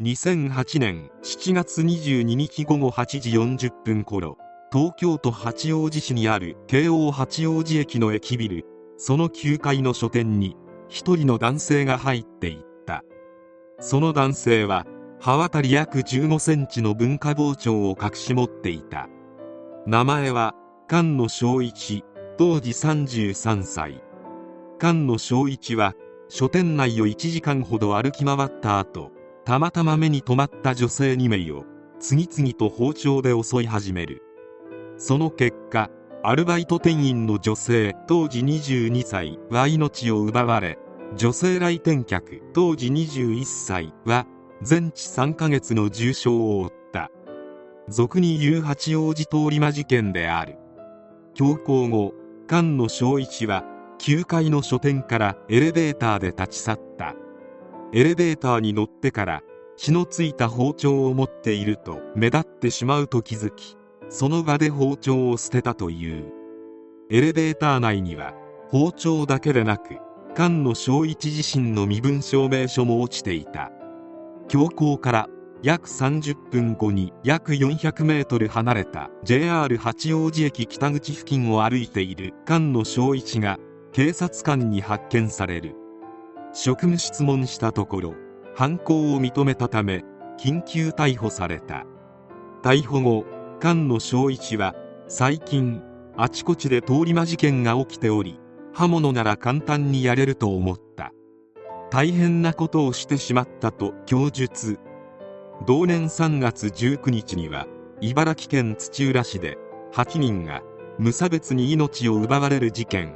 2008年7月22日午後8時40分頃東京都八王子市にある京王八王子駅の駅ビルその9階の書店に一人の男性が入っていった。その男性は刃渡り約15センチの文化包丁を隠し持っていた。名前は菅野正一当時33歳菅野正一は書店内を1時間ほど歩き回った後たまたま目に留まった女性2名を次々と包丁で襲い始める。その結果アルバイト店員の女性当時22歳は命を奪われ女性来店客当時21歳は全治3ヶ月の重傷を負った。俗に言う八王子通り魔事件である。強行後菅野正一は9階の書店からエレベーターで立ち去った。エレベーターに乗ってから血のついた包丁を持っていると目立ってしまうと気づきその場で包丁を捨てたという。エレベーター内には包丁だけでなく菅野正一自身の身分証明書も落ちていた。強行から約30分後に約400メートル離れた JR 八王子駅北口付近を歩いている菅野正一が警察官に発見される。職務質問したところ犯行を認めたため緊急逮捕された。逮捕後菅野正一は最近あちこちで通り魔事件が起きており刃物なら簡単にやれると思った。大変なことをしてしまったと供述。同年3月19日には茨城県土浦市で8人が無差別に命を奪われる事件。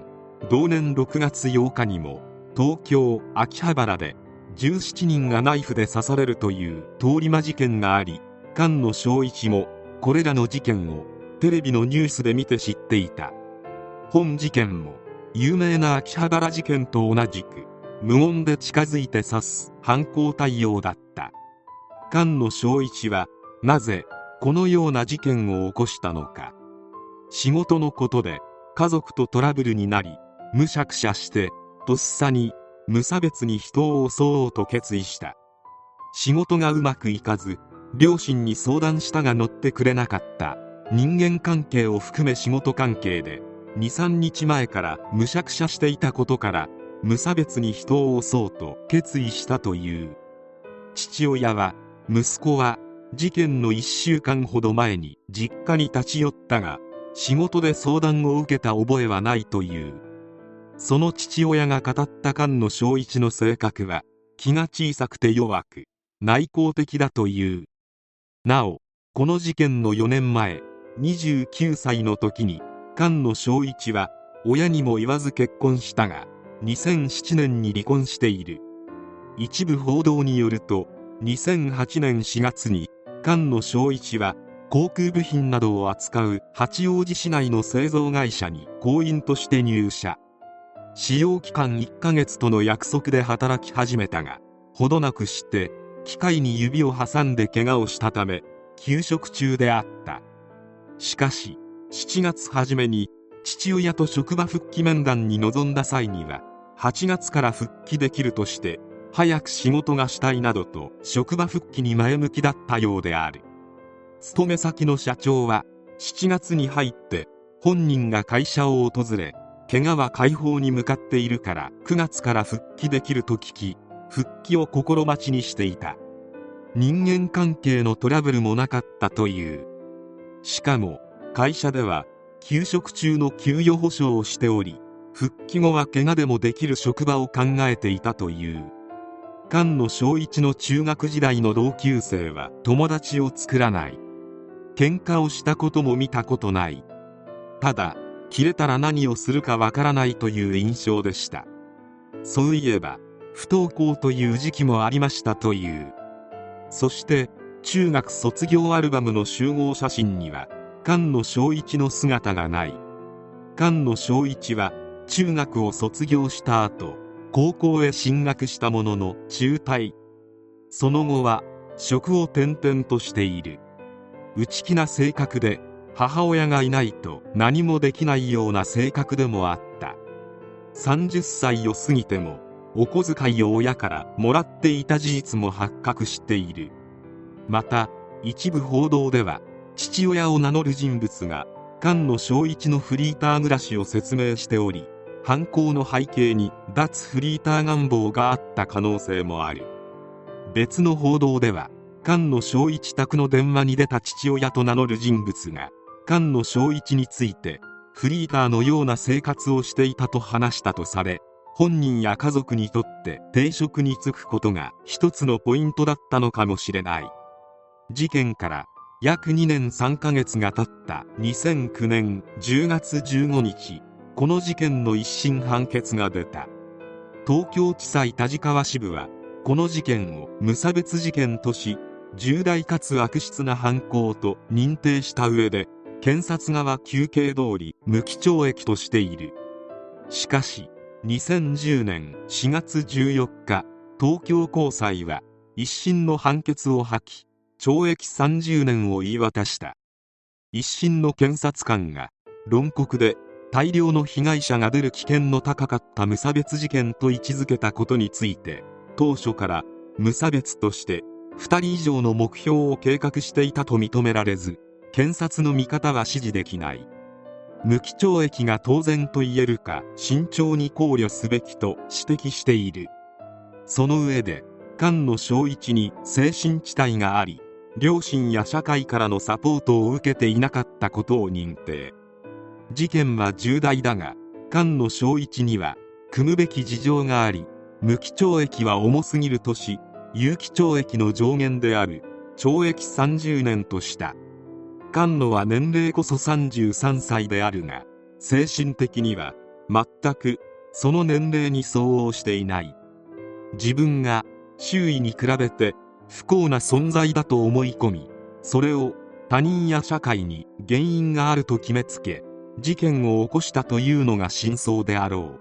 同年6月8日にも東京秋葉原で17人がナイフで刺されるという通り魔事件があり菅野正一もこれらの事件をテレビのニュースで見て知っていた。本事件も有名な秋葉原事件と同じく無言で近づいて刺す犯行対応だった。菅野正一はなぜこのような事件を起こしたのか。仕事のことで家族とトラブルになりむしゃくしゃしてとっさに無差別に人を襲おうと決意した。仕事がうまくいかず両親に相談したが乗ってくれなかった。人間関係を含め仕事関係で23日前からむしゃくしゃしていたことから無差別に人を襲おうと決意したという。父親は息子は事件の1週間ほど前に実家に立ち寄ったが仕事で相談を受けた覚えはないという。その父親が語った菅野正一の性格は気が小さくて弱く内向的だという。なおこの事件の4年前29歳の時に菅野正一は親にも言わず結婚したが2007年に離婚している。一部報道によると2008年4月に菅野正一は航空部品などを扱う八王子市内の製造会社に行員として入社。使用期間1ヶ月との約束で働き始めたがほどなくして機械に指を挟んで怪我をしたため休職中であった。しかし7月初めに父親と職場復帰面談に臨んだ際には8月から復帰できるとして早く仕事がしたいなどと職場復帰に前向きだったようである。勤め先の社長は7月に入って本人が会社を訪れ怪我は解放に向かっているから9月から復帰できると聞き復帰を心待ちにしていた。人間関係のトラブルもなかったという。しかも会社では休職中の給与保証をしており復帰後は怪我でもできる職場を考えていたという。菅野正一の中学時代の同級生は友達を作らない。喧嘩をしたことも見たことない。ただ切れたら何をするかわからないという印象でした。そういえば不登校という時期もありましたという。そして中学卒業アルバムの集合写真には菅野正一の姿がない。菅野正一は中学を卒業した後高校へ進学したものの中退。その後は職を転々としている。内気な性格で母親がいないと何もできないような性格でもあった。30歳を過ぎてもお小遣いを親からもらっていた事実も発覚している。また一部報道では父親を名乗る人物が菅野正一のフリーター暮らしを説明しており犯行の背景に脱フリーター願望があった可能性もある。別の報道では菅野正一宅の電話に出た父親と名乗る人物が菅野正一についてフリーターのような生活をしていたと話したとされ本人や家族にとって定職に就くことが一つのポイントだったのかもしれない。事件から約2年3ヶ月が経った2009年10月15日この事件の一審判決が出た。東京地裁田川支部はこの事件を無差別事件とし重大かつ悪質な犯行と認定した上で検察側求刑通り無期懲役としている。しかし2010年4月14日東京高裁は一審の判決を破棄懲役30年を言い渡した。一審の検察官が論告で大量の被害者が出る危険の高かった無差別事件と位置づけたことについて当初から無差別として2人以上の目標を計画していたと認められず検察の見方は支持できない。無期懲役が当然と言えるか慎重に考慮すべきと指摘している。その上で菅野正一に精神地帯があり両親や社会からのサポートを受けていなかったことを認定。事件は重大だが菅野正一には組むべき事情があり無期懲役は重すぎるとし有期懲役の上限である懲役30年とした。菅野は年齢こそ33歳であるが精神的には全くその年齢に相応していない。自分が周囲に比べて不幸な存在だと思い込みそれを他人や社会に原因があると決めつけ事件を起こしたというのが真相であろ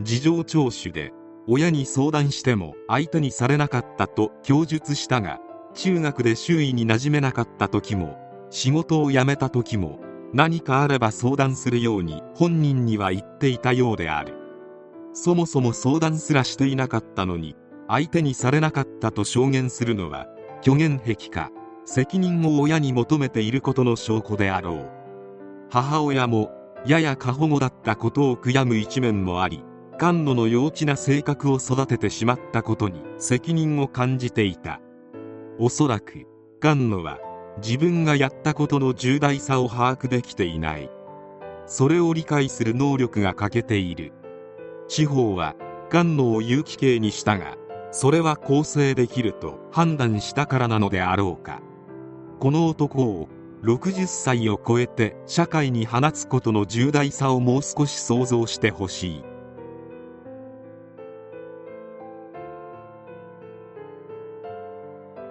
う。事情聴取で親に相談しても相手にされなかったと供述したが中学で周囲に馴染めなかった時も仕事を辞めた時も何かあれば相談するように本人には言っていたようである。そもそも相談すらしていなかったのに相手にされなかったと証言するのは虚言癖か責任を親に求めていることの証拠であろう。母親もやや過保護だったことを悔やむ一面もあり菅野の幼稚な性格を育ててしまったことに責任を感じていた。おそらく菅野は自分がやったことの重大さを把握できていない。それを理解する能力が欠けている。司法は菅野を有期刑にしたがそれは更生できると判断したからなのであろうか。この男を60歳を超えて社会に放つことの重大さをもう少し想像してほしい。